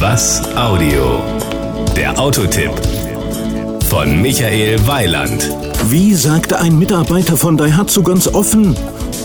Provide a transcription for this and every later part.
Was Audio? Der Autotipp von Michael Weiland. Wie sagte ein Mitarbeiter von Daihatsu ganz offen,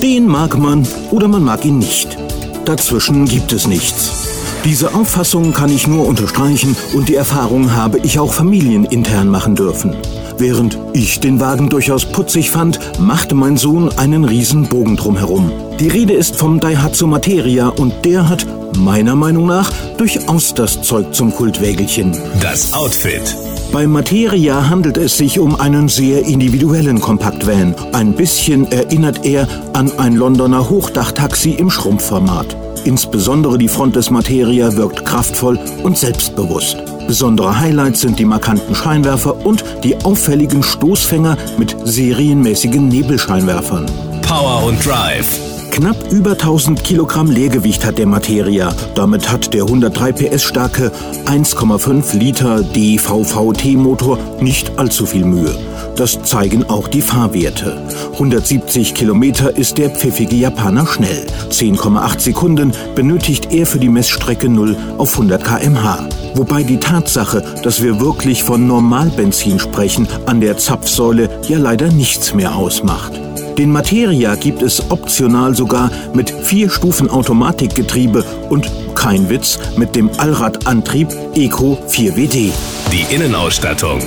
den mag man oder man mag ihn nicht. Dazwischen gibt es nichts. Diese Auffassung kann ich nur unterstreichen und die Erfahrung habe ich auch familienintern machen dürfen. Während ich den Wagen durchaus putzig fand, machte mein Sohn einen riesen Bogen drumherum. Die Rede ist vom Daihatsu Materia und der hat, meiner Meinung nach, durchaus das Zeug zum Kultwägelchen. Das Outfit. Bei Materia handelt es sich um einen sehr individuellen Kompaktvan. Ein bisschen erinnert er an ein Londoner Hochdachtaxi im Schrumpfformat. Insbesondere die Front des Materia wirkt kraftvoll und selbstbewusst. Besondere Highlights sind die markanten Scheinwerfer und die auffälligen Stoßfänger mit serienmäßigen Nebelscheinwerfern. Power und Drive. Knapp über 1000 Kilogramm Leergewicht hat der Materia. Damit hat der 103 PS starke 1,5 Liter DVVT-Motor nicht allzu viel Mühe. Das zeigen auch die Fahrwerte. 170 Kilometer ist der pfiffige Japaner schnell. 10,8 Sekunden benötigt er für die Messstrecke 0 auf 100 kmh. Wobei die Tatsache, dass wir wirklich von Normalbenzin sprechen, an der Zapfsäule ja leider nichts mehr ausmacht. Den Materia gibt es optional sogar mit vier Stufen Automatikgetriebe und kein Witz mit dem Allradantrieb Eco 4WD. Die Innenausstattung.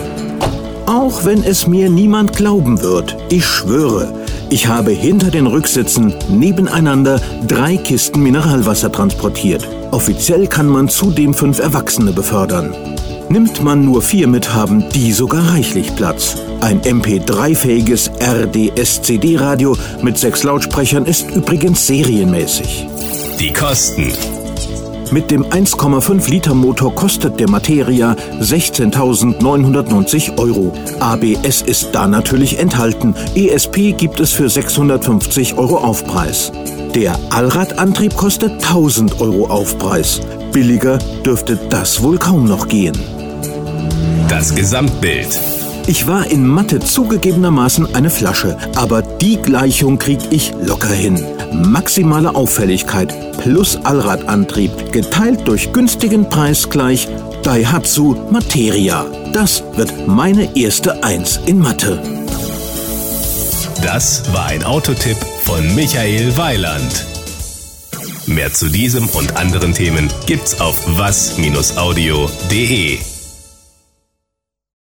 Auch wenn es mir niemand glauben wird, ich schwöre, ich habe hinter den Rücksitzen nebeneinander drei Kisten Mineralwasser transportiert. Offiziell kann man zudem fünf Erwachsene befördern. Nimmt man nur vier mit, haben die sogar reichlich Platz. Ein MP3-fähiges RDS-CD-Radio mit sechs Lautsprechern ist übrigens serienmäßig. Die Kosten. Mit dem 1,5 Liter Motor kostet der Materia 16.990 Euro. ABS ist da natürlich enthalten. ESP gibt es für 650 Euro Aufpreis. Der Allradantrieb kostet 1000 Euro Aufpreis. Billiger dürfte das wohl kaum noch gehen. Das Gesamtbild. Ich war in Mathe zugegebenermaßen eine Flasche, aber die Gleichung krieg ich locker hin. Maximale Auffälligkeit plus Allradantrieb geteilt durch günstigen Preis gleich Daihatsu Materia. Das wird meine erste Eins in Mathe. Das war ein Autotipp von Michael Weiland. Mehr zu diesem und anderen Themen gibt's auf was-audio.de.